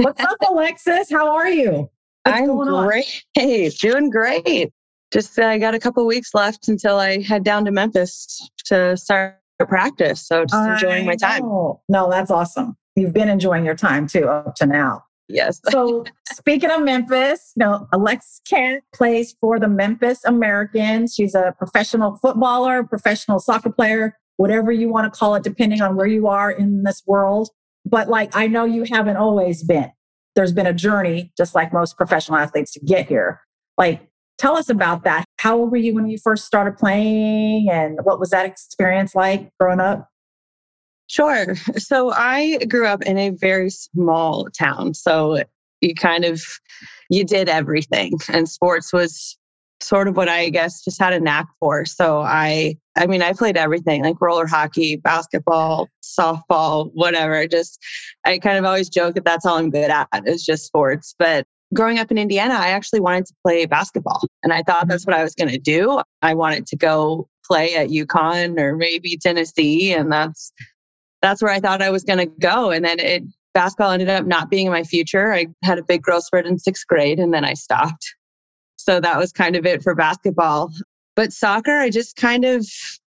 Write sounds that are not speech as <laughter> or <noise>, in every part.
What's up, Alexis? How are you? What's I'm great. Hey, doing great. Just I uh, got a couple weeks left until I head down to Memphis to start practice. So just I enjoying my time. Know. No, that's awesome. You've been enjoying your time too up to now. Yes. <laughs> so speaking of Memphis, you know, Alexis Catt plays for the Memphis Americans. She's a professional footballer, professional soccer player, whatever you want to call it, depending on where you are in this world. But like, I know you haven't always been. There's been a journey, just like most professional athletes, to get here. Like, tell us about that. How old were you when you first started playing? And what was that experience like growing up? Sure. So I grew up in a very small town. So you kind of you did everything and sports was sort of what I guess just had a knack for. So I I mean I played everything like roller hockey, basketball, softball, whatever. Just I kind of always joke that that's all I'm good at is just sports. But growing up in Indiana, I actually wanted to play basketball and I thought that's what I was going to do. I wanted to go play at UConn or maybe Tennessee and that's that's where I thought I was going to go and then it basketball ended up not being my future. I had a big growth spurt in 6th grade and then I stopped. So that was kind of it for basketball. But soccer, I just kind of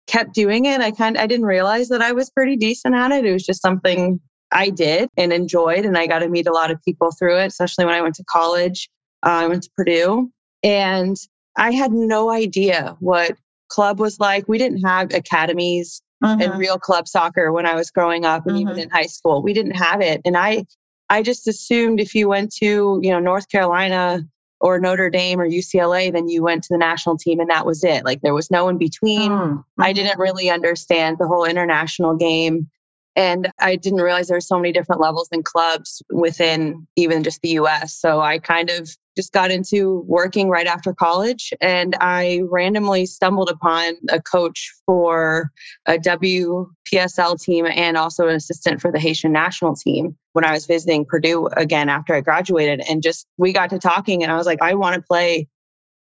kept doing it. I kind I didn't realize that I was pretty decent at it. It was just something I did and enjoyed, and I got to meet a lot of people through it, especially when I went to college. Uh, I went to Purdue, and I had no idea what club was like. We didn't have academies mm-hmm. and real club soccer when I was growing up, and mm-hmm. even in high school, we didn't have it. And I, I just assumed if you went to you know North Carolina or Notre Dame or UCLA, then you went to the national team and that was it. Like there was no in between. Mm-hmm. I didn't really understand the whole international game. And I didn't realize there were so many different levels and clubs within even just the US. So I kind of just got into working right after college and I randomly stumbled upon a coach for a WPSL team and also an assistant for the Haitian national team when I was visiting Purdue again after I graduated. And just we got to talking and I was like, I want to play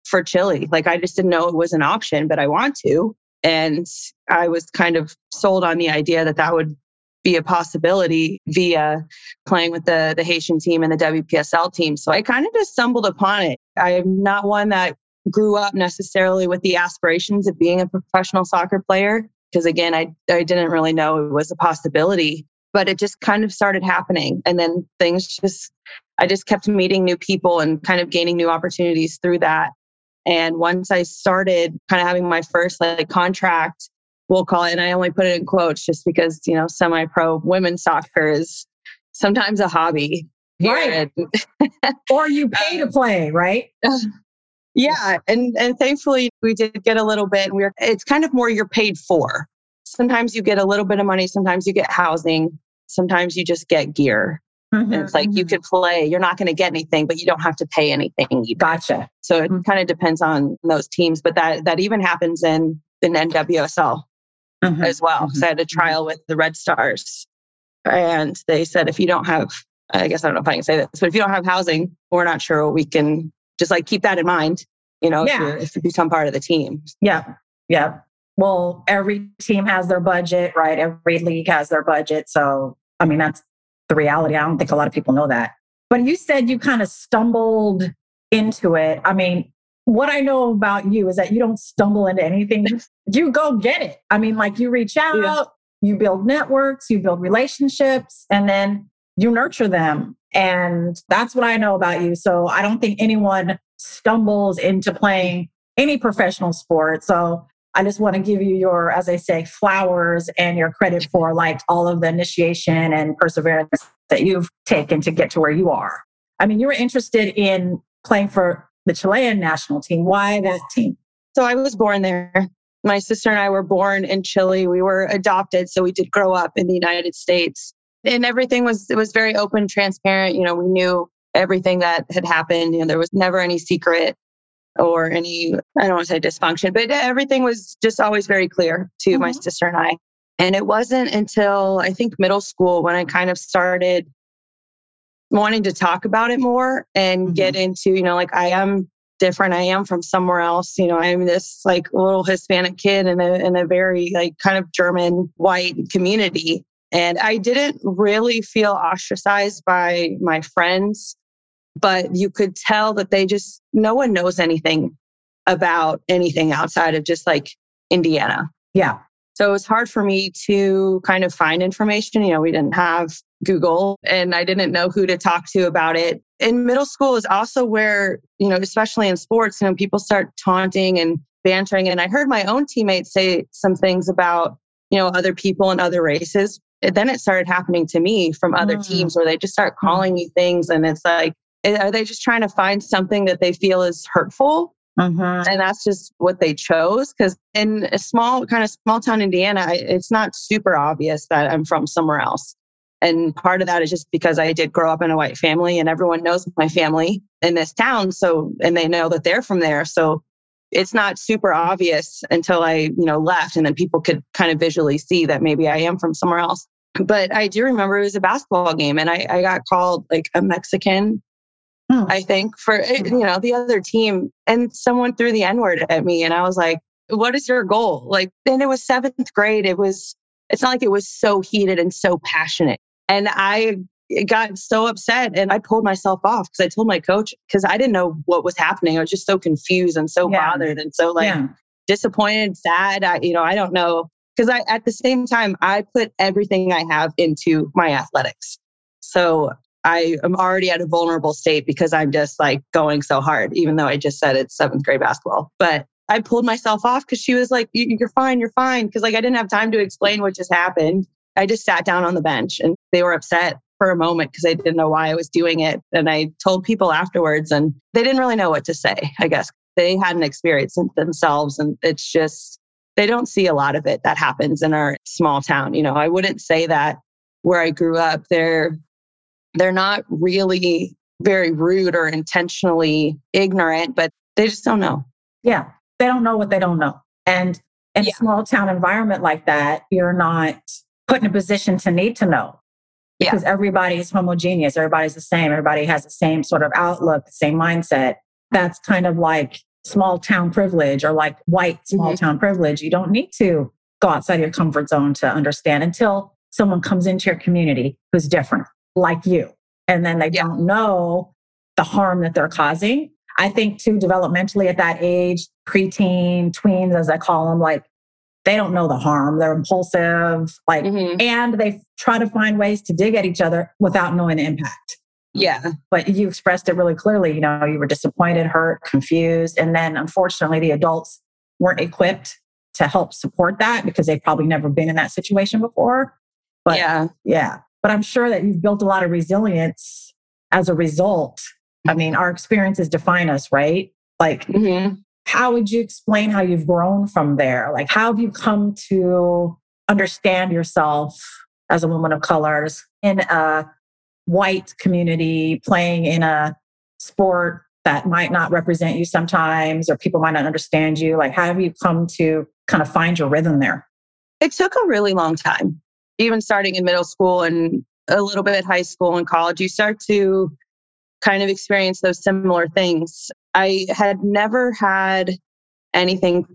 for Chile. Like I just didn't know it was an option, but I want to. And I was kind of sold on the idea that that would be a possibility via playing with the, the Haitian team and the WPSL team. So I kind of just stumbled upon it. I'm not one that grew up necessarily with the aspirations of being a professional soccer player because again I, I didn't really know it was a possibility but it just kind of started happening and then things just i just kept meeting new people and kind of gaining new opportunities through that and once i started kind of having my first like contract we'll call it and i only put it in quotes just because you know semi-pro women's soccer is sometimes a hobby right or you <laughs> pay to play right <sighs> yeah and and thankfully we did get a little bit we're it's kind of more you're paid for sometimes you get a little bit of money sometimes you get housing sometimes you just get gear mm-hmm, and it's like mm-hmm. you could play you're not going to get anything but you don't have to pay anything either. gotcha so it mm-hmm. kind of depends on those teams but that that even happens in in nwsl mm-hmm. as well. So I had a mm-hmm. trial with the Red Stars, and they said if you don't have, I guess I don't know if I can say this, but if you don't have housing, we're not sure we can just like keep that in mind. You know, yeah. if, if you become part of the team. Yeah, yeah. Well, every team has their budget, right? Every league has their budget. So, I mean, that's the reality. I don't think a lot of people know that. But you said you kind of stumbled into it. I mean, what I know about you is that you don't stumble into anything. you go get it. I mean, like you reach out, yeah. you build networks, you build relationships, and then you nurture them. And that's what I know about you. So I don't think anyone stumbles into playing any professional sport. So I just want to give you your, as I say, flowers and your credit for like all of the initiation and perseverance that you've taken to get to where you are. I mean, you were interested in playing for the Chilean national team. Why that team? So I was born there. My sister and I were born in Chile. We were adopted, so we did grow up in the United States. And everything was it was very open, transparent. You know, we knew everything that had happened. You know, there was never any secret or any I don't want to say dysfunction, but everything was just always very clear to mm-hmm. my sister and I. And it wasn't until I think middle school when I kind of started wanting to talk about it more and mm-hmm. get into, you know, like I am different. I am from somewhere else. You know, I'm this like little Hispanic kid in a in a very like kind of German white community. And I didn't really feel ostracized by my friends, but you could tell that they just no one knows anything about anything outside of just like Indiana. Yeah. So it was hard for me to kind of find information. You know, we didn't have Google and I didn't know who to talk to about it. In middle school is also where, you know, especially in sports, you know, people start taunting and bantering. And I heard my own teammates say some things about, you know, other people and other races. And then it started happening to me from other mm. teams where they just start calling me things. And it's like, eh, are they just trying to find something that they feel is hurtful? Mm-hmm. And that's just what they chose. Because in a small, kind of small town Indiana, it's not super obvious that I'm from somewhere else. And part of that is just because I did grow up in a white family and everyone knows my family in this town. So, and they know that they're from there. So it's not super obvious until I, you know, left and then people could kind of visually see that maybe I am from somewhere else. But I do remember it was a basketball game and I, I got called like a Mexican Hmm. I think, for eh, you know the other team. And someone threw the N word at me, and I was like, "What is your goal?" Like, then it was seventh grade. It was. It's not like it was so heated and so passionate. And I got so upset and I pulled myself off because I told my coach because I didn't know what was happening. I was just so confused and so yeah. bothered and so like yeah. disappointed, sad. I, you know, I don't know. Because I at the same time I put everything I have into my athletics. So I am already at a vulnerable state because I'm just like going so hard, even though I just said it's seventh grade basketball. But I pulled myself off because she was like, You're fine, you're fine. Because like I didn't have time to explain what just happened. I just sat down on the bench and they were upset for a moment because I didn't know why I was doing it. And I told people afterwards and they didn't really know what to say, I guess. They hadn't experienced it themselves. And it's just, they don't see a lot of it that happens in our small town. You know, I wouldn't say that where I grew up, there they're not really very rude or intentionally ignorant, but they just don't know. Yeah. They don't know what they don't know. And in yeah. a small town environment like that, you're not put in a position to need to know because yeah. everybody's homogeneous. Everybody's the same. Everybody has the same sort of outlook, the same mindset. That's kind of like small town privilege or like white small mm-hmm. town privilege. You don't need to go outside your comfort zone to understand until someone comes into your community who's different like you. And then they yeah. don't know the harm that they're causing. I think too, developmentally at that age, preteen, tweens, as I call them, like they don't know the harm. They're impulsive, like, mm-hmm. and they try to find ways to dig at each other without knowing the impact. Yeah. But you expressed it really clearly. You know, you were disappointed, hurt, confused. And then unfortunately, the adults weren't equipped to help support that because they've probably never been in that situation before. But yeah. Yeah. But I'm sure that you've built a lot of resilience as a result. I mean, our experiences define us, right? Like, mm-hmm. how would you explain how you've grown from there? Like, how have you come to understand yourself as a woman of colors in a white community, playing in a sport that might not represent you sometimes, or people might not understand you? Like, how have you come to kind of find your rhythm there? It took a really long time even starting in middle school and a little bit high school and college, you start to kind of experience those similar things. I had never had anything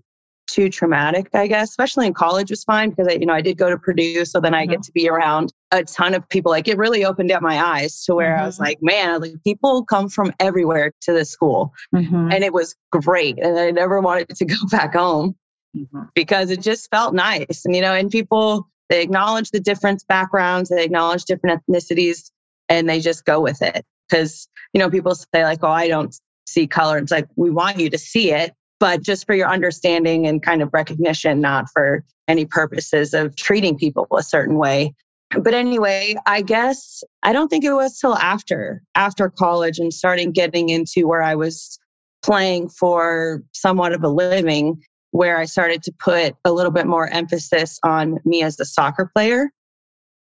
too traumatic, I guess, especially in college was fine because I, you know, I did go to Purdue. So then I mm-hmm. get to be around a ton of people. Like it really opened up my eyes to where mm-hmm. I was mm-hmm. like, man, like people come from everywhere to this school. Mm-hmm. And it was great. And I never wanted to <laughs> go back home mm-hmm. because it just felt nice. And, you know, and people They acknowledge the different backgrounds, they acknowledge different ethnicities, and they just go with it. Because, you know, people say, like, oh, I don't see color. It's like, we want you to see it, but just for your understanding and kind of recognition, not for any purposes of treating people a certain way. But anyway, I guess I don't think it was till after after college and starting getting into where I was playing for somewhat of a living where I started to put a little bit more emphasis on me as a soccer player.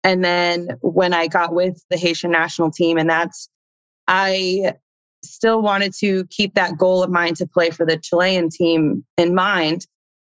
And then when I got with the Haitian national team, and that's, I still wanted to keep that goal of mine to play for the Chilean team in mind.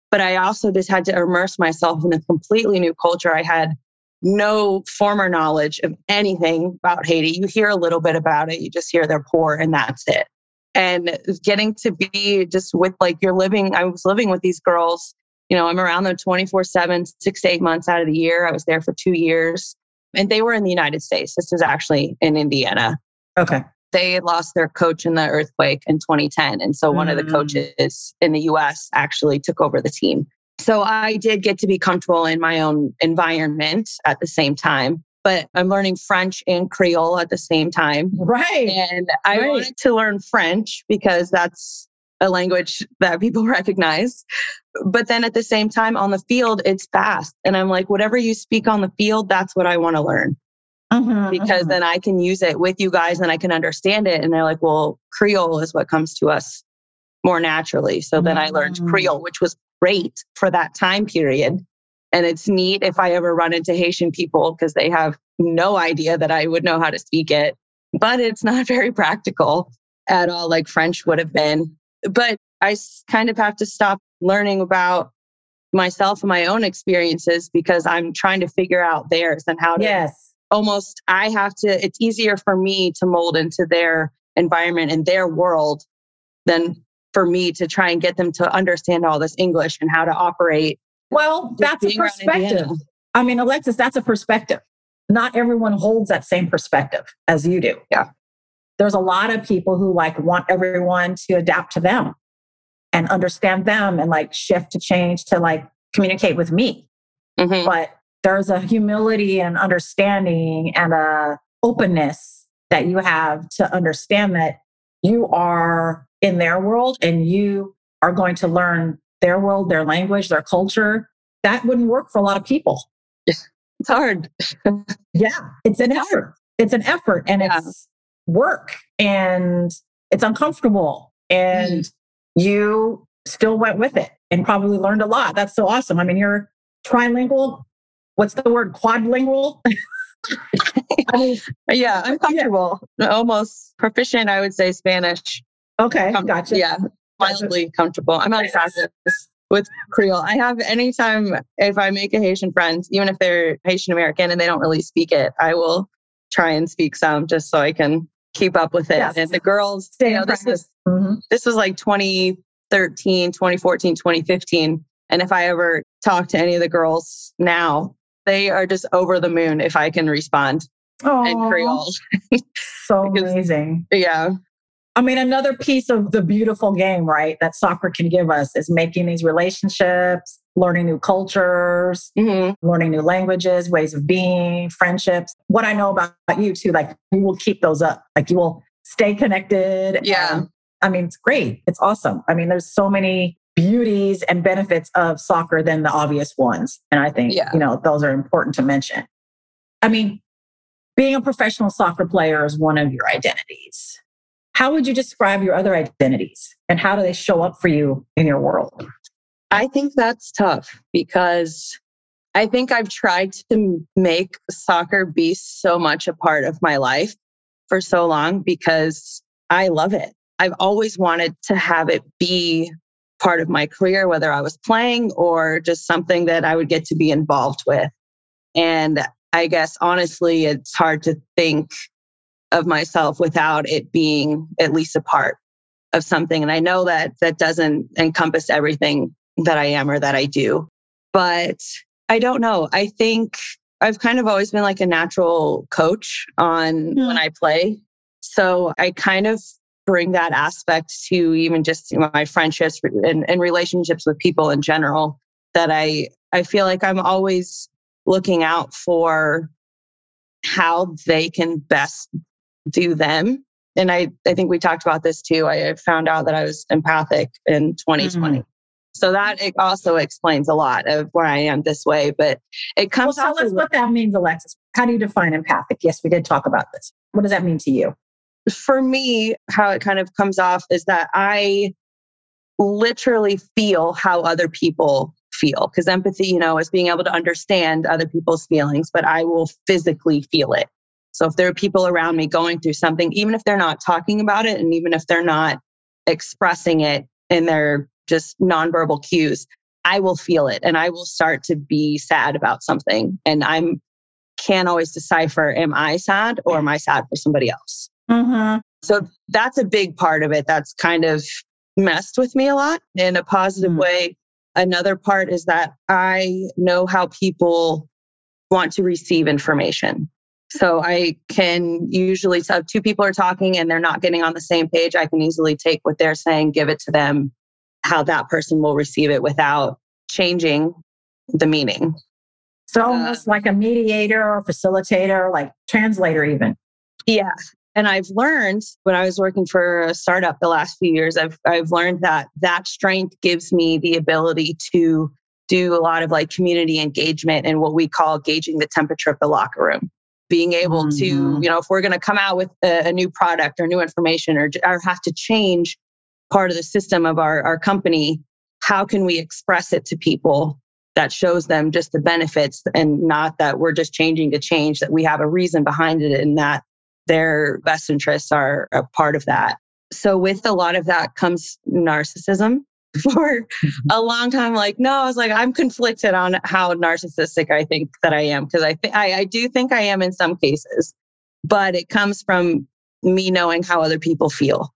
But I also just had to immerse myself in a completely new culture. I had no former knowledge of anything about Haiti. You hear a little bit about it, you just hear they're poor, and that's it and getting to be just with like you're living i was living with these girls you know i'm around them 24 7 six to eight months out of the year. I was there for two years and they were in the united states. This was actually in indiana. Okay. They had lost their coach in the earthquake in 2010 and so one mm. of the mm. coaches in the us actually took over the team. So i did get to be comfortable in my own environment at the same time but I'm learning French and Creole at the same time. Right. And I right. wanted to learn French because that's a language that people <laughs> recognize. But then at the same time, on the field, it's fast. And I'm like, whatever you speak on the field, that's what I want to learn. Mm-hmm, because mm-hmm. then I can use it with you guys and I can understand it. And they're like, well, Creole is what comes to us more naturally. So mm-hmm. then I learned mm. Creole, which was great for that time period. And it's neat if I ever run into Haitian people because they have no idea that I would know how to speak it. But it's not <laughs> very practical at all, like French would have been. But I kind of have to stop learning about myself and my own experiences because I'm trying to figure out theirs and how to yes. almost, I have to, it's easier for me to mold into their environment and their world than for me to try and get them to understand all this English and how to operate well, that's a perspective. I mean, Alexis, that's a perspective. Not everyone holds that same perspective as you do. Yeah. There's a lot of people who like want everyone to adapt to them and understand them and like shift to change to like communicate with me. Mm-hmm. But there's a humility and understanding and a openness that you have to understand that you are in their world and you are going to learn their world, their language, their culture, that wouldn't work for a lot of people. It's hard. <laughs> yeah, it's an effort. It's an effort and yeah. it's work and it's uncomfortable. And mm. you still went with it and probably learned a lot. That's so awesome. I mean, you're trilingual. What's the word? Quadlingual? <laughs> I mean, yeah, I'm comfortable. Yeah. Almost proficient, I would say Spanish. Okay, Com- gotcha. Yeah, mildly comfortable. I'm not practice with Creole. I have anytime if I make a Haitian friend, even if they're Haitian American and they don't really speak it, I will try and speak some just so I can keep up with it. Yes. And the girls, Stay you know, this was mm-hmm. this was like 2013, 2014, 2015. And if I ever talk to any of the girls now, they are just over the moon if I can respond Aww. in Creole. <laughs> so because, amazing. Yeah. I mean, another piece of the beautiful game, right, that soccer can give us is making these relationships, learning new cultures, mm-hmm. learning new languages, ways of being, friendships. What I know about you too, like you will keep those up, like you will stay connected. Yeah. I mean, it's great. It's awesome. I mean, there's so many beauties and benefits of soccer than the obvious ones. And I think, yeah. you know, those are important to mention. I mean, being a professional soccer player is one of your identities. How would you describe your other identities and how do they show up for you in your world? I think that's tough because I think I've tried to make soccer be so much a part of my life for so long because I love it. I've always wanted to have it be part of my career, whether I was playing or just something that I would get to be involved with. And I guess honestly, it's hard to think of myself without it being at least a part of something. And I know that that doesn't encompass everything that I am or that I do. But I don't know. I think I've kind of always been like a natural coach on mm. when I play. So I kind of bring that aspect to even just my friendships and, and relationships with people in general that I I feel like I'm always looking out for how they can best do them. And I, I think we talked about this too. I found out that I was empathic in 2020. Mm. So that it also explains a lot of where I am this way. But it comes well, tell us what that means, Alexis. How do you define empathic? Yes, we did talk about this. What does that mean to you? For me, how it kind of comes off is that I literally feel how other people feel because empathy, you know, is being able to understand other people's feelings, but I will physically feel it. So if there are people around me going through something, even if they're not talking about it and even if they're not expressing it in their just nonverbal cues, I will feel it and I will start to be sad about something. And I'm can't always decipher am I sad or am I sad for somebody else? Mm-hmm. So that's a big part of it. That's kind of messed with me a lot in a positive mm-hmm. way. Another part is that I know how people want to receive information. So I can usually, so if two people are talking and they're not getting on the same page, I can easily take what they're saying, give it to them, how that person will receive it without changing the meaning. So almost uh, like a mediator or facilitator, like translator, even. Yeah. And I've learned when I was working for a startup the last few years, I've, I've learned that that strength gives me the ability to do a lot of like community engagement and what we call gauging the temperature of the locker room being able mm-hmm. to, you know, if we're going to come out with a, a, new product or new information or, or have to change part of the system of our, our company, how can we express it to people that shows them just the benefits and not that we're just changing to change, that we have a reason behind it and that their best interests are a part of that. So with a lot of that comes narcissism <laughs> for a long time like no i was like i'm conflicted on how narcissistic i think that i am because I, th- I i do think i am in some cases but it comes from me knowing how other people feel.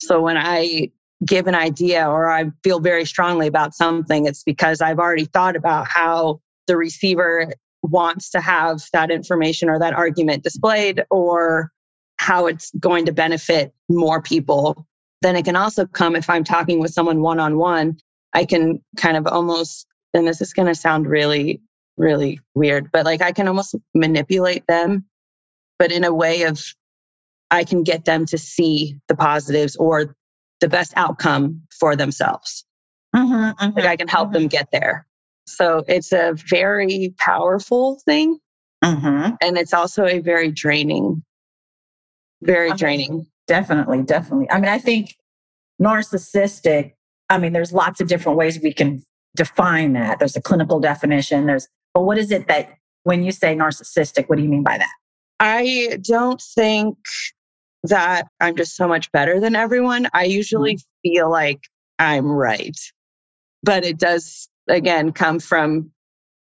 So when i give an idea or i feel very strongly about something it's because i've already thought about how the receiver wants to have that information or that argument displayed or how it's going to benefit more people then it can also come if I'm talking with someone one on one. I can kind of almost, and this is going to sound really, really weird, but like I can almost manipulate them, but in a way of I can get them to see the positives or the best outcome for themselves. Mm-hmm, mm-hmm, like I can help mm-hmm. them get there. So it's a very powerful thing. Mm-hmm. And it's also a very draining, very draining Definitely, definitely. I mean, I think narcissistic, I mean, there's lots of different ways we can define that. There's a clinical definition. There's, but what is it that when you say narcissistic, what do you mean by that? I don't think that I'm just so much better than everyone. I usually mm-hmm. feel like I'm right. But it does, again, come from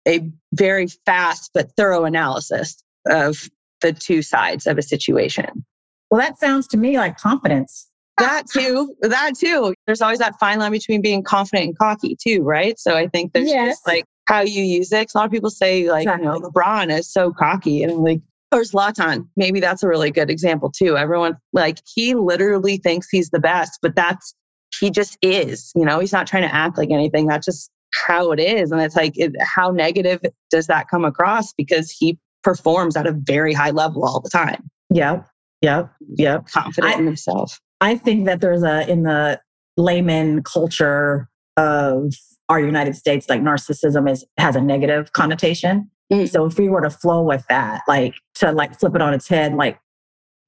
a very fast but thorough analysis of the two sides of a situation. Well, that sounds to me like confidence. That too, that too. There's always that fine line between being confident and cocky too, right? So I think there's yes. just like how you use it. A lot of people say like, exactly. you know, LeBron is so cocky and like, or Zlatan. Maybe that's a really good example too. Everyone like he literally thinks he's the best, but that's he just is. You know, he's not trying to act like anything. That's just how it is. And it's like, it, how negative does that come across? Because he performs at a very high level all the time. Yeah. Yep. Yep. Confident I, in himself. I think that there's a, in the layman culture of our United States, like narcissism is, has a negative connotation. Mm. So if we were to flow with that, like to like flip it on its head, like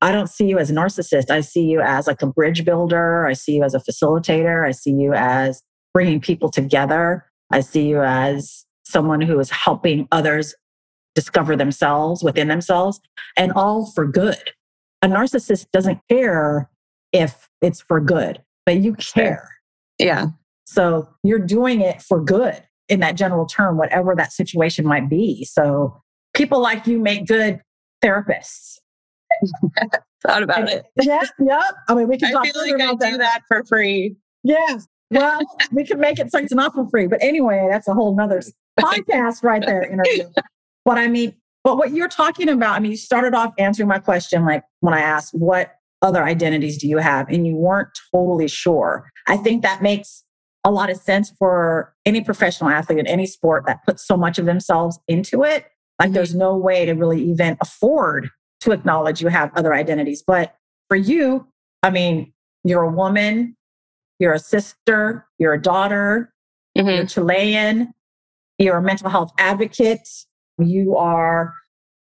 I don't see you as a narcissist. I see you as like a bridge builder. I see you as a facilitator. I see you as bringing people together. I see you as someone who is helping others discover themselves within themselves and all for good a narcissist doesn't care if it's for good, but you care. Yeah. So you're doing it for good in that general term, whatever that situation might be. So people like you make good therapists. <laughs> Thought about and, it. Yeah, yeah. I mean, we can I talk feel like I do that for free. Yeah. Well, we can make it so it's not for free. But anyway, that's a whole nother <laughs> podcast right there interview. But I mean, but what you're talking about, I mean, you started off answering my question, like when I asked, what other identities do you have? And you weren't totally sure. I think that makes a lot of sense for any professional athlete in any sport that puts so much of themselves into it Like mm-hmm. there's no way to really even afford to acknowledge you have other identities. But for you, I mean, you're a woman, you're a sister, you're a daughter, mm-hmm. you're Chilean, you're a mental health advocate, you are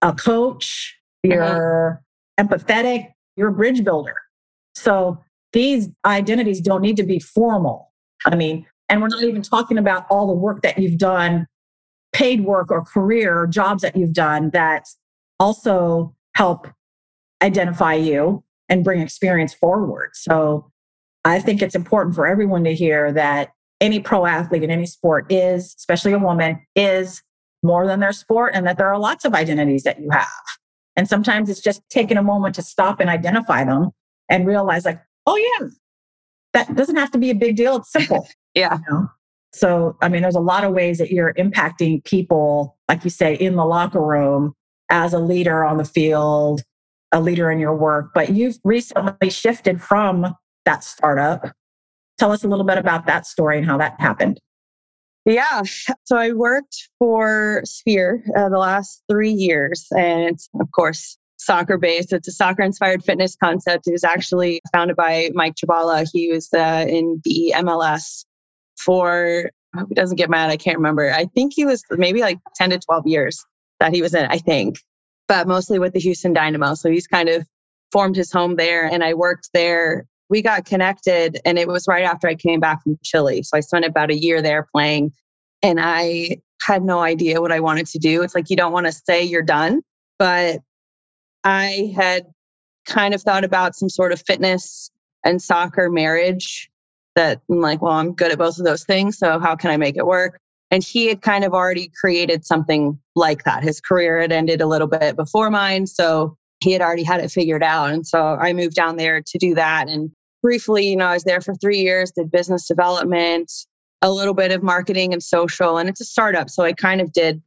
a coach, you're mm-hmm. empathetic, you're a bridge builder. So these identities don't need to be formal. I mean, and we're not even talking about all the work that you've done, paid work or career jobs that you've done that also help identify you and bring experience forward. So I think it's important for everyone to hear that any pro athlete in any sport is, especially a woman, is more than their sport and that there are lots of identities that you have. And sometimes it's just taking a moment to stop and identify them and realize, like, oh, yeah, that doesn't have to be a big deal. It's simple. <laughs> yeah. You know? So, I mean, there's a lot of ways that you're impacting people, like you say, in the locker room as a leader on the field, a leader in your work. But you've recently shifted from that startup. Tell us a little bit about that story and how that happened. Yeah. So I worked for Sphere uh, the last three years. And it's of course, soccer based. It's a soccer inspired fitness concept. It was actually founded by Mike Chabala. He was uh, in the MLS for, I hope he doesn't get mad. I can't remember. I think he was maybe like 10 to 12 years that he was in, I think, but mostly with the Houston Dynamo. So he's kind of formed his home there. And I worked there. We got connected, and it was right after I came back from Chile. So I spent about a year there playing, and I had no idea what I wanted to do. It's like you don't want to say you're done, but I had kind of thought about some sort of fitness and soccer marriage that I'm like, well, I'm good at both of those things. So how can I make it work? And he had kind of already created something like that. His career had ended a little bit before mine. So he had already had it figured out. And so I moved down there to do that. And briefly, you know, I was there for three years, did business development, a little bit of marketing and social. And it's a startup. So I kind of did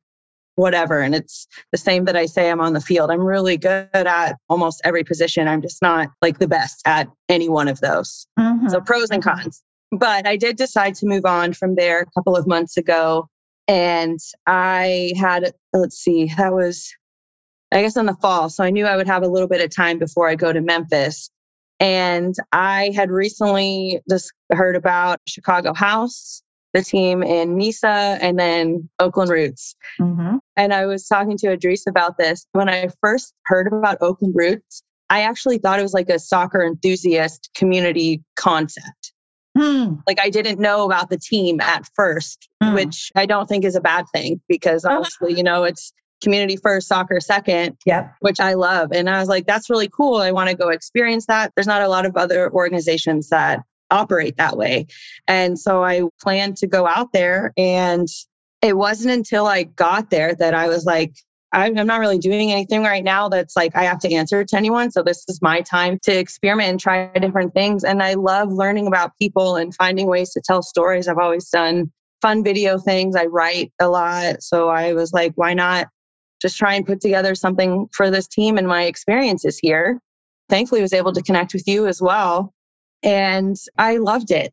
whatever. And it's the same that I say I'm on the field. I'm really good at almost every position. I'm just not like the best at any one of those. Mm-hmm. So pros and cons. But I did decide to move on from there a couple of months ago. And I had, let's see, that was, I guess, in the fall. So I knew I would have a little bit of time before I go to Memphis. And I had recently just heard about Chicago House the team in NISA and then Oakland Roots. Mm-hmm. And I was talking to Idris about this. When I first heard about Oakland Roots, I actually thought it was like a soccer enthusiast community concept. Mm. Like I didn't know about the team at first, mm. which I don't think is a bad thing because <laughs> uh-huh. you know, it's community first, soccer second, yep. which I love. And I was like, that's really cool. I want to go experience that. There's not a lot of other organizations that operate that way. And so I planned to go out there. And it wasn't until I got there that I was like, I'm not really doing anything right now that's like I have to answer to anyone. So this is my time to experiment and try different things. And I love learning about people and finding ways to tell stories. I've always done fun video things. I write a lot. So I was like, why not just try and put together something for this team and my experiences here? Thankfully, I was able to connect with you as well. And I loved it.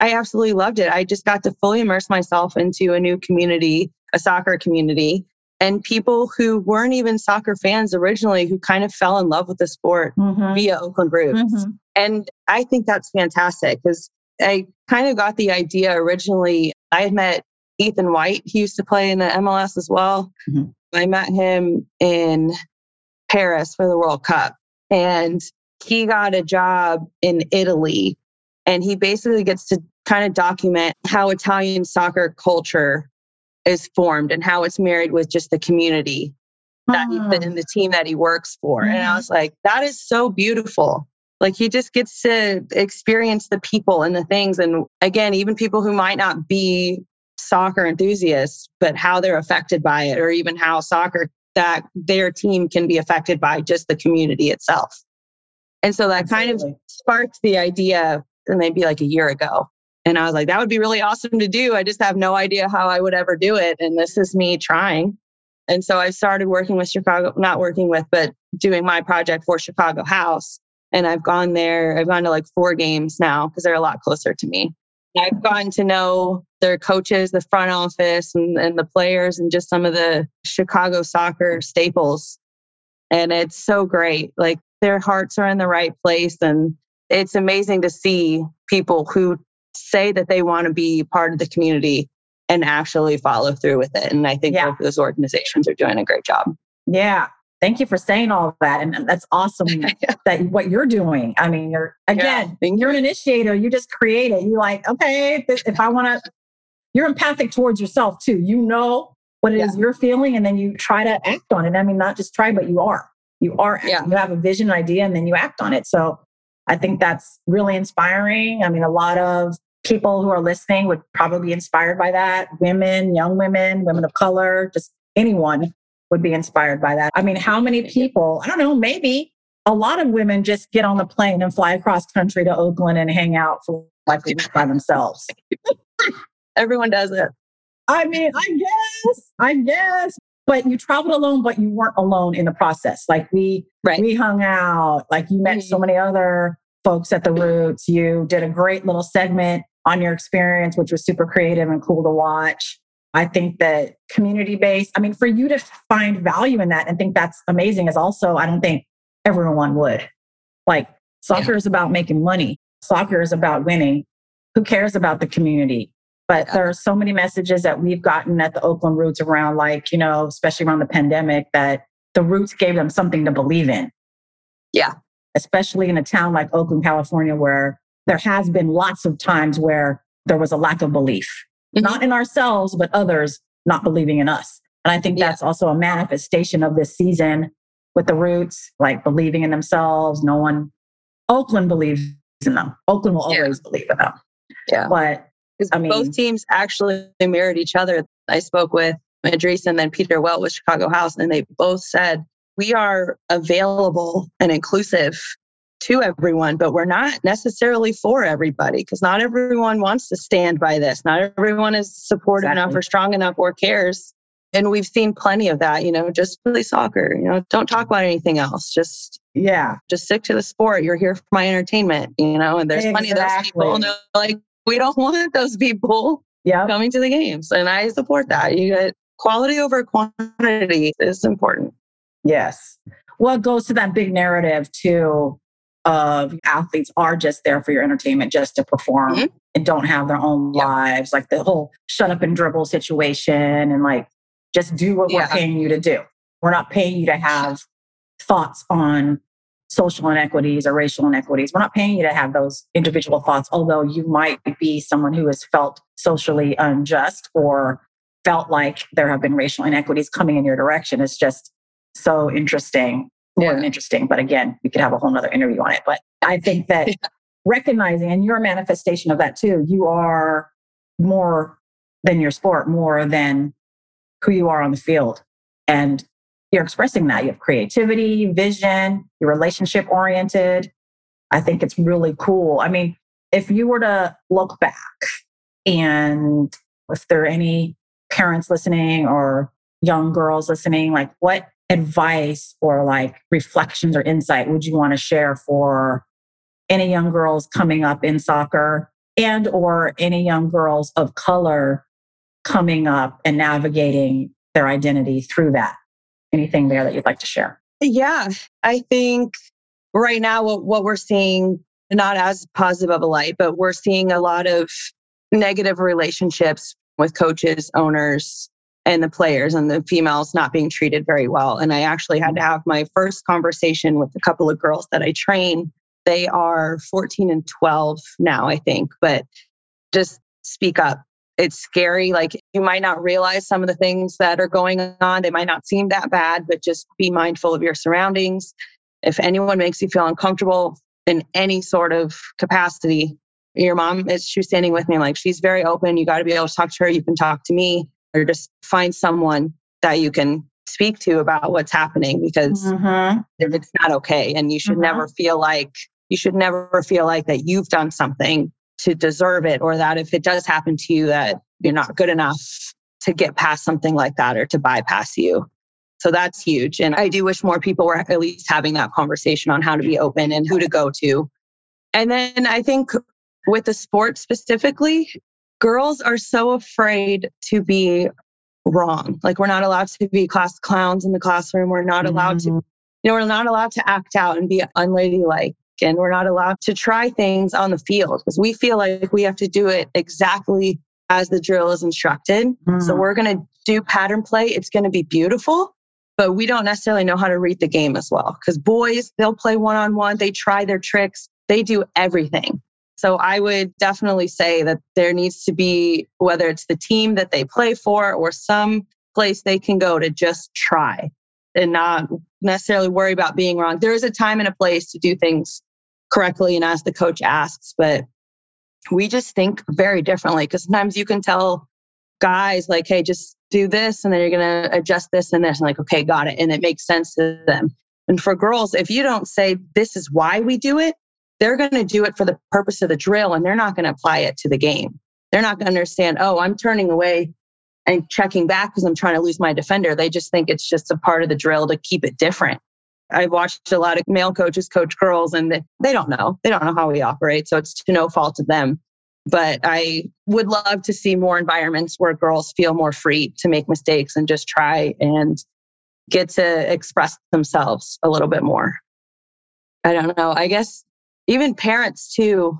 I absolutely loved it. I just got to fully immerse myself into a new community, a soccer community, and people who weren't even soccer fans originally who kind of fell in love with the sport mm-hmm. via Oakland Roots. Mm-hmm. And I think that's fantastic because I kind of got the idea originally. I had met Ethan White. He used to play in the MLS as well. Mm-hmm. I met him in Paris for the World Cup. And he got a job in Italy and he basically gets to kind of document how Italian soccer culture is formed and how it's married with just the community that he, in hmm. the team that he works for. Mm-hmm. And I mm-hmm. was like, that is so beautiful. Like he just gets to experience the people and the things. And again, even people who might not be soccer enthusiasts, but how they're affected by it, or even how soccer that their team can be affected by just the community itself. And so that Absolutely. kind of sparked the idea maybe like a year ago. And I was like, that would be really awesome to do. I just have no idea how I would ever do it. And this is me trying. And so I started working with Chicago, not working with, but doing my project for Chicago House. And I've gone there, I've gone to like four games now because they're a lot closer to me. I've gotten to know their coaches, the front office, and, and the players, and just some of the Chicago soccer staples. And it's so great. Like their hearts are in the right place. And it's amazing to see people who say that they want to be part of the community and actually follow through with it. And I think yeah. those organizations are doing a great job. Yeah. Thank you for saying all of that. And that's awesome <laughs> that what you're doing. I mean, you're again, yeah. you're an initiator. You just create it. You're like, okay, if I want to, you're empathic towards yourself too. You know what it yeah. is you're feeling, and then you try to act on it. I mean, not just try, but you are. You are. Yeah. You have a vision, idea, and then you act on it. So I think that's really inspiring. I mean, a lot of people who are listening would probably be inspired by that. Women, young women, women of color, just anyone would be inspired by that. I mean, how many people, I don't know, maybe a lot of women just get on the plane and fly across country to Oakland and hang out for like a <laughs> week by themselves. <laughs> Everyone does it. I mean, I guess, I guess. But you traveled alone, but you weren't alone in the process. Like we right. we hung out, like you met mm-hmm. so many other folks at the roots. You did a great little segment on your experience, which was super creative and cool to watch. I think that community based, I mean, for you to find value in that and think that's amazing is also, I don't think everyone would. Like, soccer yeah. is about making money, soccer is about winning. Who cares about the community? But yeah. there are so many messages that we've gotten at the Oakland Roots around, like, you know, especially around the pandemic, that the Roots gave them something to believe in. Yeah. Especially in a town like Oakland, California, where there has been lots of times where there was a lack of belief, mm-hmm. not in ourselves, but others not believing in us. And I think yeah. that's also a manifestation of this season with the roots, like believing in themselves. No one, Oakland believes in them. Oakland will always yeah. believe in them. Yeah. But I mean, both teams actually mirrored each other. I spoke with Idris and then Peter Wilt with Chicago House, and they both said, we are available and inclusive to everyone, but we're not necessarily for everybody because not everyone wants to stand by this. Not everyone is supportive exactly. enough or strong enough or cares. And we've seen plenty of that, you know, just play soccer, you know, don't talk about anything else. Just, yeah, just stick to the sport. You're here for my entertainment, you know, and there's exactly. plenty of those people. And like, we don't <laughs> want those people yep. coming to the games. And I support that. You get quality over quantity is important. Yes. Well, it goes to that big narrative too of athletes are just there for your entertainment, just to perform mm-hmm. and don't have their own yeah. lives. Like the whole shut up and dribble situation and like just do what yeah. we're paying you to do. We're not paying you to have thoughts on social inequities or racial inequities. We're not paying you to have those individual thoughts, although you might be someone who has felt socially unjust or felt like there have been racial inequities coming in your direction. It's just so interesting more yeah. than interesting. But again, we could have a whole nother interview on it. But I think that <laughs> yeah. recognizing, and you're a manifestation of that too, you are more than your sport, more than who you are on the field. And you're expressing that. You have creativity, vision, you're relationship oriented. I think it's really cool. I mean, if you were to look back and if there are any parents listening or young girls listening, like what advice or like reflections or insight would you want to share for any young girls coming up in soccer and or any young girls of color coming up and navigating their identity through that anything there that you'd like to share yeah i think right now what, what we're seeing not as positive of a light but we're seeing a lot of negative relationships with coaches owners and the players and the females not being treated very well. And I actually had to have my first conversation with a couple of girls that I train. They are 14 and 12 now, I think, but just speak up. It's scary. Like you might not realize some of the things that are going on. They might not seem that bad, but just be mindful of your surroundings. If anyone makes you feel uncomfortable in any sort of capacity, your mom is she's standing with me like she's very open. You got to be able to talk to her. You can talk to me or just find someone that you can speak to about what's happening because mm-hmm. it's not okay and you should mm-hmm. never feel like you should never feel like that you've done something to deserve it or that if it does happen to you that you're not good enough to get past something like that or to bypass you so that's huge and i do wish more people were at least having that conversation on how to be open and who to go to and then i think with the sport specifically girls are so afraid to be wrong. Like we're not allowed to be class clowns in the classroom. We're not allowed mm-hmm. to, you know, we're not allowed to act out and be unladylike. And we're not allowed to try things on the field because we feel like we have to do it exactly as the drill is instructed. Mm. So we're going to do pattern play. It's going to be beautiful, but we don't necessarily know how to read the game as well. Because boys, they'll play one on one, they try their tricks, they do everything. So I would definitely say that there needs to be, whether it's the team that they play for or some place they can go to just try and not necessarily worry about being wrong. There is a time and a place to do things correctly and as the coach asks, but we just think very differently because sometimes you can tell guys like, hey, just do this and then you're going to adjust this and this and like, okay, got it. And it makes sense to them. And for girls, if you don't say, this is why we do it, they're going to do it for the purpose of the drill and they're not going to apply it to the game. They're not going to understand, oh, I'm turning away and checking back because I'm trying to lose my defender. They just think it's just a part of the drill to keep it different. I've watched a lot of male coaches coach girls and they don't know. They don't know how we operate. So it's to no fault of them. But I would love to see more environments where girls feel more free to make mistakes and just try and get to express themselves a little bit more. I don't know. I guess even parents too,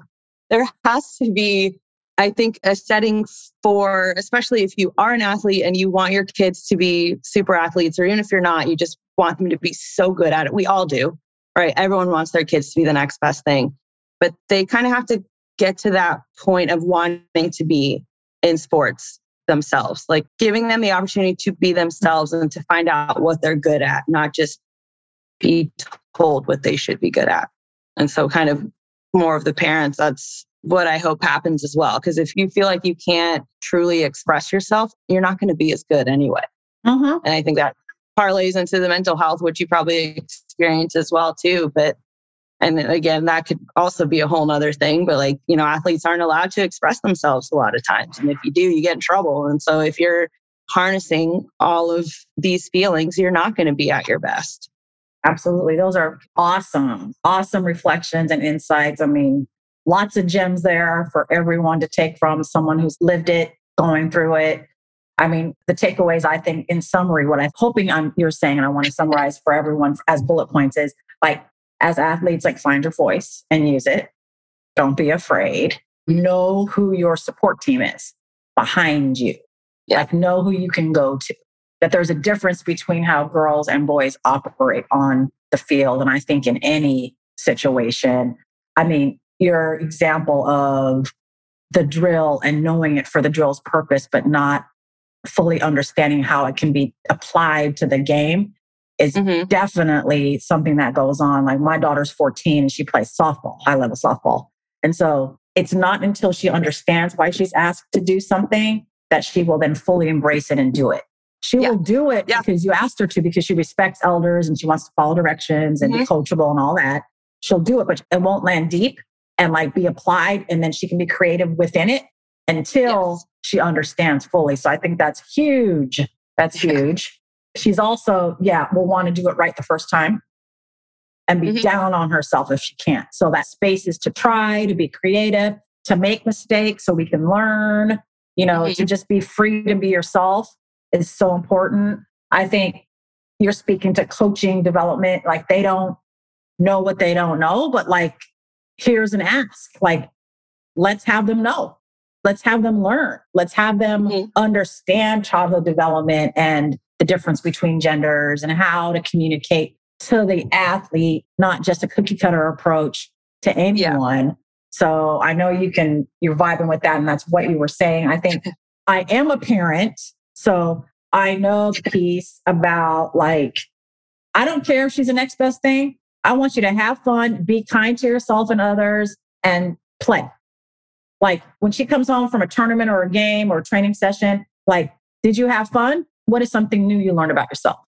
there has to be, I think, a setting for, especially if you are an athlete and you want your kids to be super athletes, or even if you're not, you just want them to be so good at it. We all do, right? Everyone wants their kids to be the next best thing, but they kind of have to get to that point of wanting to be in sports themselves, like giving them the opportunity to be themselves and to find out what they're good at, not just be told what they should be good at. And so, kind of more of the parents, that's what I hope happens as well. Because if you feel like you can't truly express yourself, you're not going to be as good anyway. Mm-hmm. And I think that parlays into the mental health, which you probably experience as well too. But and again, that could also be a whole nother thing. But like, you know, athletes aren't allowed to express themselves a lot of times. And if you do, you get in trouble. And so if you're harnessing all of these feelings, you're not going to be at your best. Absolutely. Those are awesome, awesome reflections and insights. I mean, lots of gems there for everyone to take from someone who's lived it, going through it. I mean, the takeaways, I think, in summary, what I'm hoping I'm, you're saying, and I want to summarize for everyone as bullet points is like, as athletes, like find your voice and use it. Don't be afraid. Know who your support team is behind you. Like, know who you can go to that there's a difference between how girls and boys operate on the field. And I think in any situation, I mean, your example of the drill and knowing it for the drill's purpose, but not fully understanding how it can be applied to the game is mm-hmm. definitely something that goes on. Like my daughter's 14 and she plays softball, high level softball. And so it's not until she understands why she's asked to do something that she will then fully embrace it and do it. She yeah. will do it yeah. because you asked her to, because she respects elders and she wants to follow directions and mm-hmm. be coachable and all that. She'll do it, but it won't land deep and like be applied. And then she can be creative within it until yes. she understands fully. So I think that's huge. That's huge. She's also, yeah, will want to do it right the first time and be mm-hmm. down on herself if she can't. So that space is to try, to be creative, to make mistakes so we can learn, you know, mm-hmm. to just be free to be yourself is so important. I think you're speaking to coaching development, like they don't know what they don't know, but like, here's an ask. Like, let's have them know. Let's have them learn. Let's have them mm-hmm. understand childhood development and the difference between genders and how to communicate to the athlete, not just a cookie cutter approach to anyone. Yeah. So I know you can, you're vibing with that. And that's what you were saying. I think <laughs> I am a parent so I know the piece about like, I don't care if she's the next best thing. I want you to have fun, be kind to yourself and others, and play. Like when she comes home from a tournament or a game or a training session, like, did you have fun? What is something new you learned about yourself?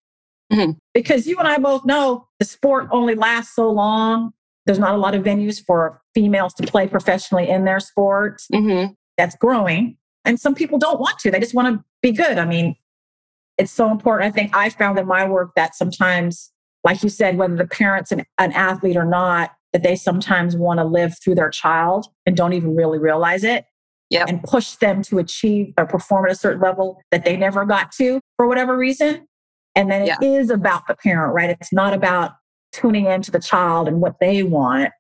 Mm-hmm. Because you and I both know the sport only lasts so long. There's not a lot of venues for females to play professionally in their sport. Mm-hmm. That's growing. And some people don't want to, they just want to be good. I mean, it's so important. I think I found in my work that sometimes, like you said, whether the parent's an, an athlete or not, that they sometimes want to live through their child and don't even really realize it. yep. and push them to achieve or perform at a certain level that they never got to for whatever reason. And then it Yeah. is about the parent, right? It's not about tuning into the child and what they want.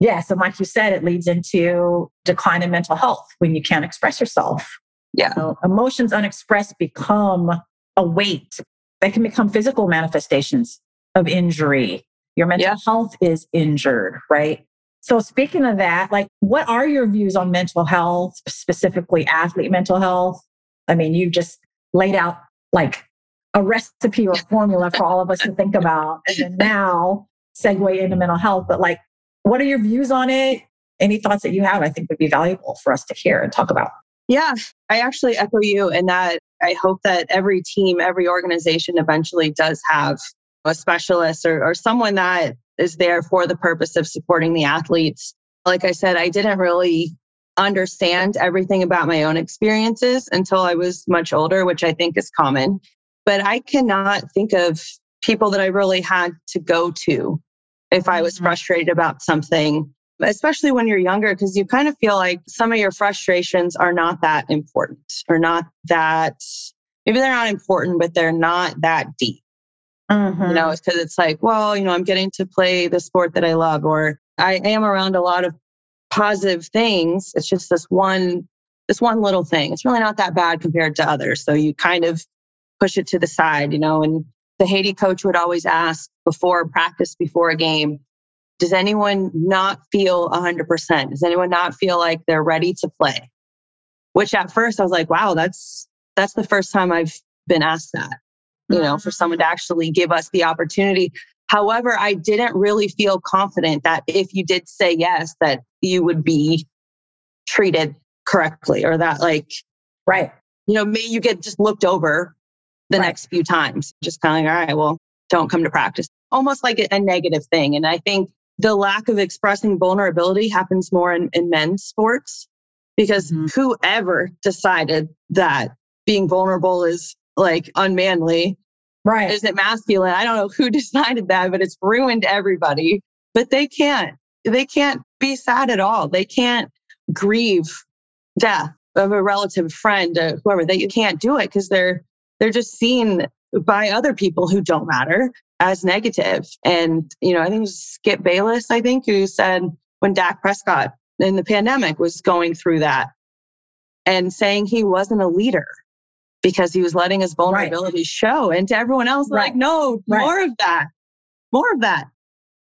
Yes. And like you said, it leads into decline in mental health when you can't express yourself. Yeah. Know, emotions unexpressed become a weight. They can become physical manifestations of injury. Your mental Yeah. health is injured, right? So, speaking of that, like, what are your views on mental health, specifically athlete mental health? I mean, you just laid out like a recipe or formula for all of us to think about. And then now segue into mental health. But, like, what are your views on it? Any thoughts that you have, I think would be valuable for us to hear and talk about. Yeah, I actually echo you in that I hope that every team, every organization eventually does have a specialist or, or someone that is there for the purpose of supporting the athletes. Like I said, I didn't really understand everything about my own experiences until I was much older, which I think is common. But I cannot think of people that I really had to go to if I was Mhm. frustrated about something especially when you're younger, because you kind of feel like some of your frustrations are not that important or not that, maybe they're not important, but they're not that deep. You know, mm-hmm. it's because it's like, well, you know, I'm getting to play the sport that I love, or I am around a lot of positive things. It's just this one, this one little thing. It's really not that bad compared to others. So you kind of push it to the side, you know, and the Haiti coach would always ask before practice, before a game, does anyone not feel 100%? Does anyone not feel like they're ready to play? Which at first I was like, wow, that's that's the first time I've been asked that. You know, for someone to actually give us the opportunity. However, I didn't really feel confident that if you did say yes, that you would be treated correctly or that like, Right. you know, may you get just looked over the Right. next few times. Just kind of like, all right, well, don't come to practice. Almost like a, negative thing. And I think the lack of expressing vulnerability happens more in, in men's sports because Mhm. whoever decided that being vulnerable is like unmanly Right. Is it masculine. I don't know who <laughs> decided that, but it's ruined everybody. But they can't, they can't be sad at all. They can't grieve death of a relative, friend, uh, whoever. They you can't do it because they're they're just seen by other people who don't matter as negative. And you know, I think it was Skip Bayless, I think, who said when Dak Prescott in the pandemic was going through that and saying he wasn't a leader because he was letting his vulnerabilities show. And to everyone else, Right. like, no, Right. more of that, more of that.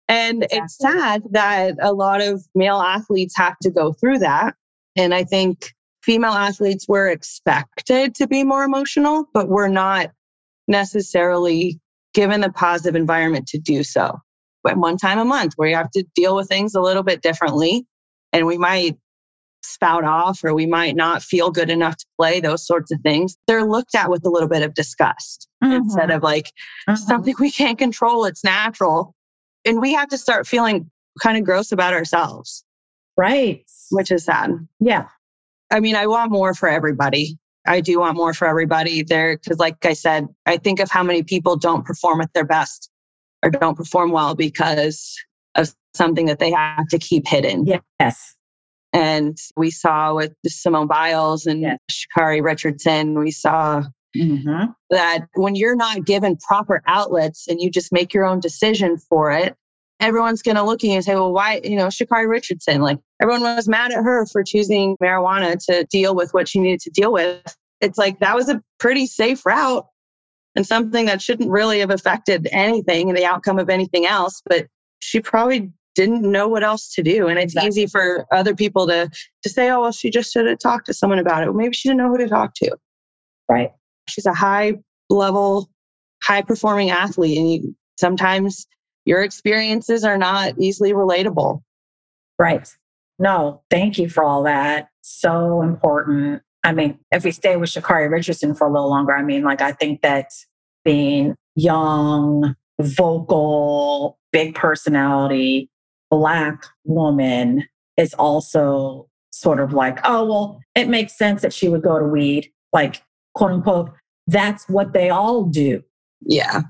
And it's sad that a lot of male athletes have to go through that. And I think female athletes were expected to be more emotional, but we're not necessarily given the positive environment to do so. But one time a month where you have to deal with things a little bit differently. And we might spout off or we might not feel good enough to play, those sorts of things. They're looked at with a little bit of disgust instead of like Mhm. something <laughs> we can't control. It's natural. And we have to start feeling kind of gross about ourselves, Right. which is sad. Yeah. I mean, I want more for everybody. I do want more for everybody there because, like I said, I think of how many people don't perform at their best or don't perform well because of something that they have to keep hidden. Yes. And we saw with Simone Biles and Yes. Sha'Carri Richardson, we saw Mm-hmm. that when you're not given proper outlets and you just make your own decision for it, everyone's going to look at you and say, well, why, you know, Sha'Carri Richardson, like everyone was mad at her for choosing marijuana to deal with what she needed to deal with. It's like that was a pretty safe route and something that shouldn't really have affected anything and the outcome of anything else. But she probably didn't know what else to do. And it's Exactly. easy for other people to, to say, oh, well, she just should have talked to someone about it. Well, maybe she didn't know who to talk to Right. she's a high level, high performing athlete. And you, sometimes your experiences are not easily relatable. Right. No, thank you for all that. So important. I mean, if we stay with Sha'Carri Richardson for a little longer, I mean, like, I think that being young, vocal, big personality, Black woman is also sort of like, oh, well, it makes sense that she would go to weed, like, quote unquote, that's what they all do. Yeah.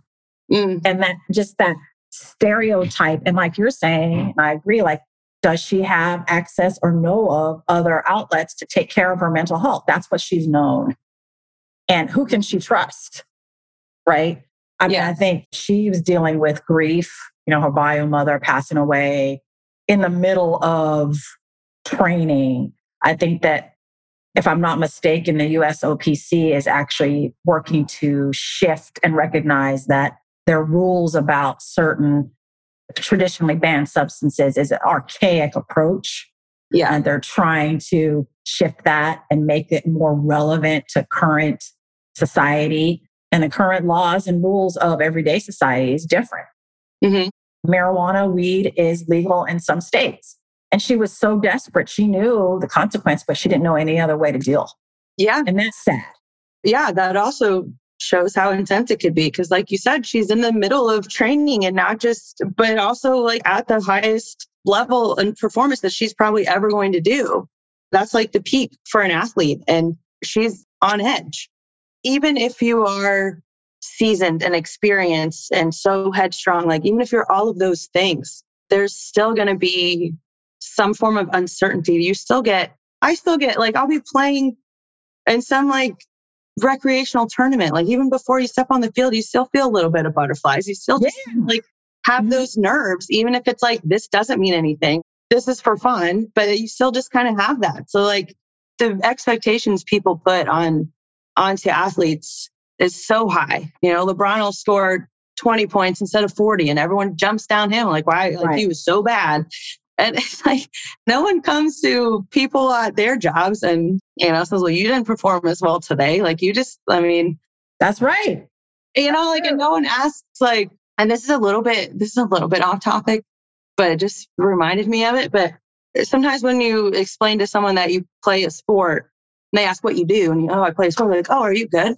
Mm, and that just that stereotype and like you're saying i agree like does she have access or know of other outlets to take care of her mental health? That's what she's known. And who can she trust? Right. I mean, yeah. I think she was dealing with grief, you know, her bio mother passing away in the middle of training. I think that if I'm not mistaken, the USOPC is actually working to shift and recognize that their rules about certain traditionally banned substances is an archaic approach. Yeah. And they're trying to shift that and make it more relevant to current society. And the current laws and rules of everyday society is different. Mm-hmm. Marijuana, weed is legal in some states. And she was so desperate. She knew the consequence, but she didn't know any other way to deal. Yeah. And that's sad. Yeah. That also shows how intense it could be. Cause like you said, she's in the middle of training and not just, but also like at the highest level and performance that she's probably ever going to do. That's like the peak for an athlete. And she's on edge. Even if you are seasoned and experienced and so headstrong, like even if you're all of those things, there's still going to be some form of uncertainty. You still get, I still get like, I'll be playing in some like recreational tournament. Like even before you step on the field, you still feel a little bit of butterflies. You still yeah. like have mm-hmm. those nerves, even if it's like, this doesn't mean anything. This is for fun, but you still just kind of have that. So like the expectations people put on onto athletes is so high. You know, LeBron will score 20 points instead of 40 and everyone jumps down him like why like right. he was so bad and <laughs> it's like no one comes to people at their jobs and you know says, "Well, you didn't perform as well today." Like you just, I mean, that's right. You know, like and no one asks like, and this is a little bit, this is a little bit off topic, but it just reminded me of it. But sometimes when you explain to someone that you play a sport, and they ask what you do, and you, oh, I play a sport. They're like, oh, are you good?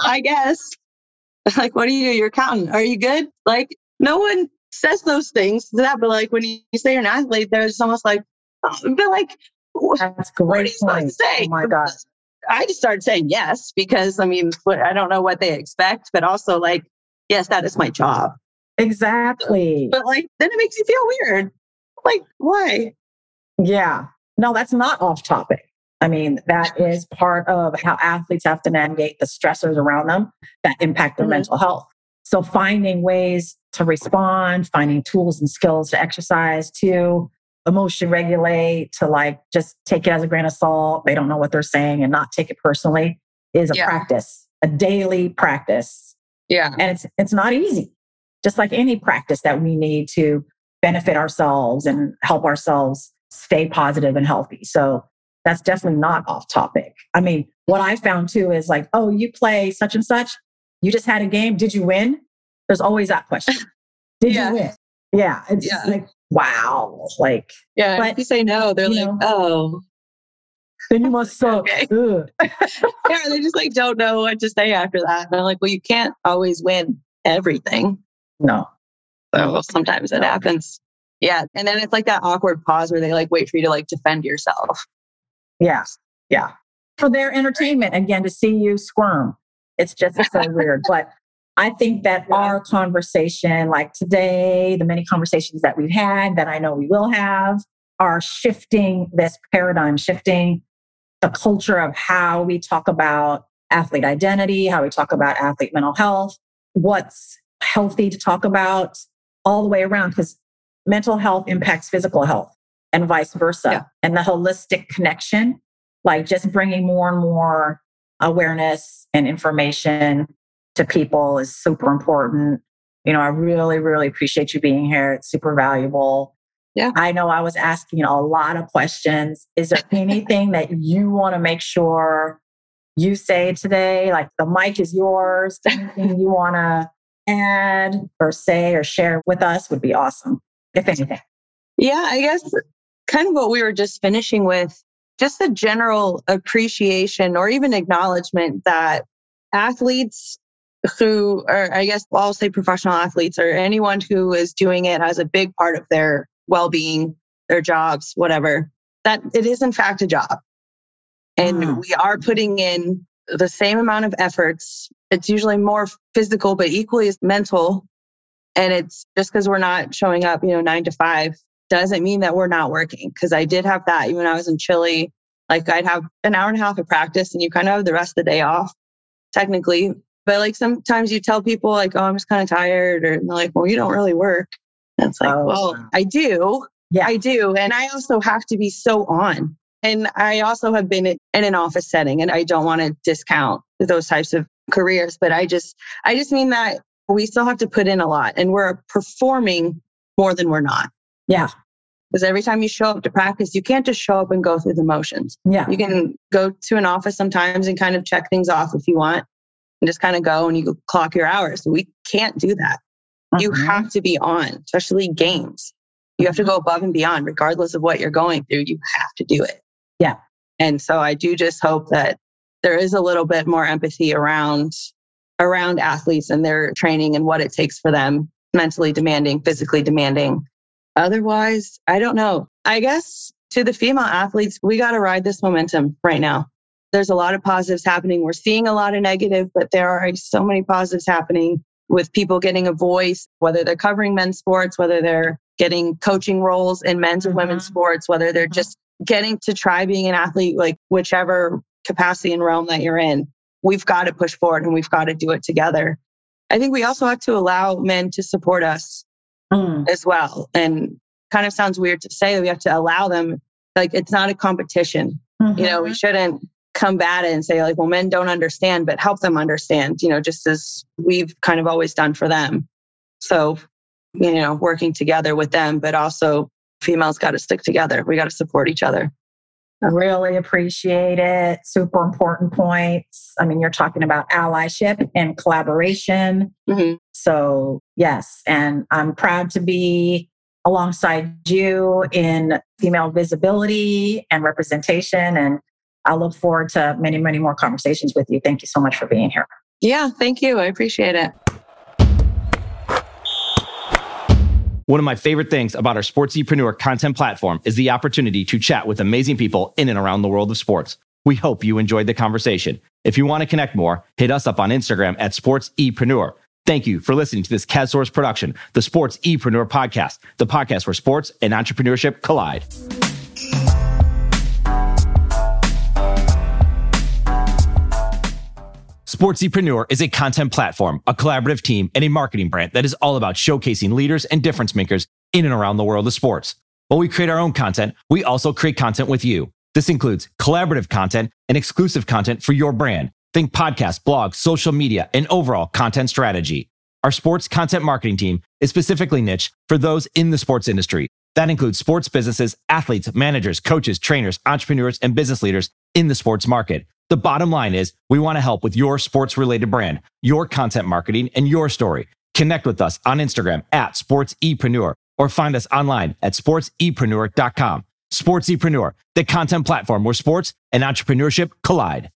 I guess. <laughs> Like, what do you do? You're accountant. Are you good? Like, no one says those things to that, but like when you say you're an athlete, there's almost like, oh, but like, that's great. What are you to say? Oh my God. I just started saying yes because I mean, I don't know what they expect, but also like, yes, that is my job. Exactly. But like, then it makes you feel weird. Like, why? Yeah. No, that's not off topic. I mean, that is part of how athletes have to navigate the stressors around them that impact their mm-hmm. mental health. So finding ways to respond, finding tools and skills to exercise, to emotion regulate, to like just take it as a grain of salt. They don't know what they're saying and not take it personally is a yeah. practice, a daily practice. Yeah. And it's it's not easy. Just like any practice that we need to benefit ourselves and help ourselves stay positive and healthy. So that's definitely not off topic. I mean, what I found too is like, oh, you play such and such. You just had a game. Did you win? There's always that question. <laughs> Did yeah. you win? Yeah. It's yeah. like, wow. Like, yeah. But if you say no, they're like, know, oh. Then you must <laughs> suck. <laughs> yeah, they just like don't know what to say after that. And I'm like, well, you can't always win everything. No. So sometimes it happens. Yeah. And then it's like that awkward pause where they like wait for you to like defend yourself. Yeah. Yeah. For their entertainment, again, to see you squirm. It's just so <laughs> weird. But I think that yeah. our conversation, like today, the many conversations that we've had, that I know we will have, are shifting this paradigm, shifting the culture of how we talk about athlete identity, how we talk about athlete mental health, what's healthy to talk about all the way around, because mental health impacts physical health and vice versa. Yeah. And the holistic connection, like just bringing more and more awareness and information to people is super important. You know, I really, really appreciate you being here. It's super valuable. Yeah. I know I was asking a lot of questions. Is there <laughs> anything that you want to make sure you say today? Like the mic is yours. <laughs> Anything you want to add or say or share with us would be awesome, if anything. Yeah, I guess kind of what we were just finishing with just the general appreciation or even acknowledgement that athletes who are, I guess I'll say professional athletes or anyone who is doing it as a big part of their well being, their jobs, whatever, that it is in fact a job. And mm. we are putting in the same amount of efforts. It's usually more physical, but equally as mental And it's just because we're not showing up, you know, nine to five doesn't mean that we're not working. Cause I did have that even when I was in Chile. Like I'd have an hour and a half of practice and you kind of have the rest of the day off, technically. But like sometimes you tell people like, oh, I'm just kind of tired, or they're like, well, you don't really work. And it's like, oh, well, I do. Yeah, I do. And I also have to be so on. And I also have been in an office setting and I don't want to discount those types of careers, but I just, I just mean that we still have to put in a lot and we're performing more than we're not. Yeah. Because every time you show up to practice, you can't just show up and go through the motions. Yeah. You can go to an office sometimes and kind of check things off if you want and just kind of go and you clock your hours. We can't do that. Uh-huh. You have to be on, especially games. You have to go above and beyond, regardless of what you're going through. You have to do it. Yeah. And so I do just hope that there is a little bit more empathy around around athletes and their training and what it takes for them mentally demanding, physically demanding. Otherwise, I don't know. I guess to the female athletes, we got to ride this momentum right now. There's a lot of positives happening. We're seeing a lot of negative, but there are so many positives happening with people getting a voice, whether they're covering men's sports, whether they're getting coaching roles in men's mm-hmm. or women's sports, whether they're mm-hmm. just getting to try being an athlete, like whichever capacity and realm that you're in. We've got to push forward and we've got to do it together. I think we also have to allow men to support us mm. as well. And kind of sounds weird to say that we have to allow them. Like it's not a competition. Mm-hmm. You know, we mm-hmm. shouldn't combat it and say like, well, men don't understand, but help them understand, you know, just as we've kind of always done for them. So, you know, working together with them, but also females got to stick together. We got to support each other. I really appreciate it. Super important points. I mean, you're talking about allyship and collaboration. Mm-hmm. So, yes. And I'm proud to be alongside you in female visibility and representation. And I look forward to many, many more conversations with you. Thank you so much for being here. Yeah, thank you. I appreciate it. One of my favorite things about our Sportsepreneur content platform is the opportunity to chat with amazing people in and around the world of sports. We hope you enjoyed the conversation. If you want to connect more, hit us up on Instagram at SportsEpreneur. Thank you for listening to this CADSource production, the Sportsepreneur podcast, the podcast where sports and entrepreneurship collide. Sportsepreneur is a content platform, a collaborative team, and a marketing brand that is all about showcasing leaders and difference makers in and around the world of sports. While we create our own content, we also create content with you. This includes collaborative content and exclusive content for your brand. Think podcasts, blogs, social media, and overall content strategy. Our sports content marketing team is specifically niche for those in the sports industry. That includes sports businesses, athletes, managers, coaches, trainers, entrepreneurs, and business leaders in the sports market. The bottom line is we want to help with your sports related brand, your content marketing, and your story. Connect with us on Instagram at sportsepreneur or find us online at sportsepreneur.com. Sportsepreneur, the content platform where sports and entrepreneurship collide.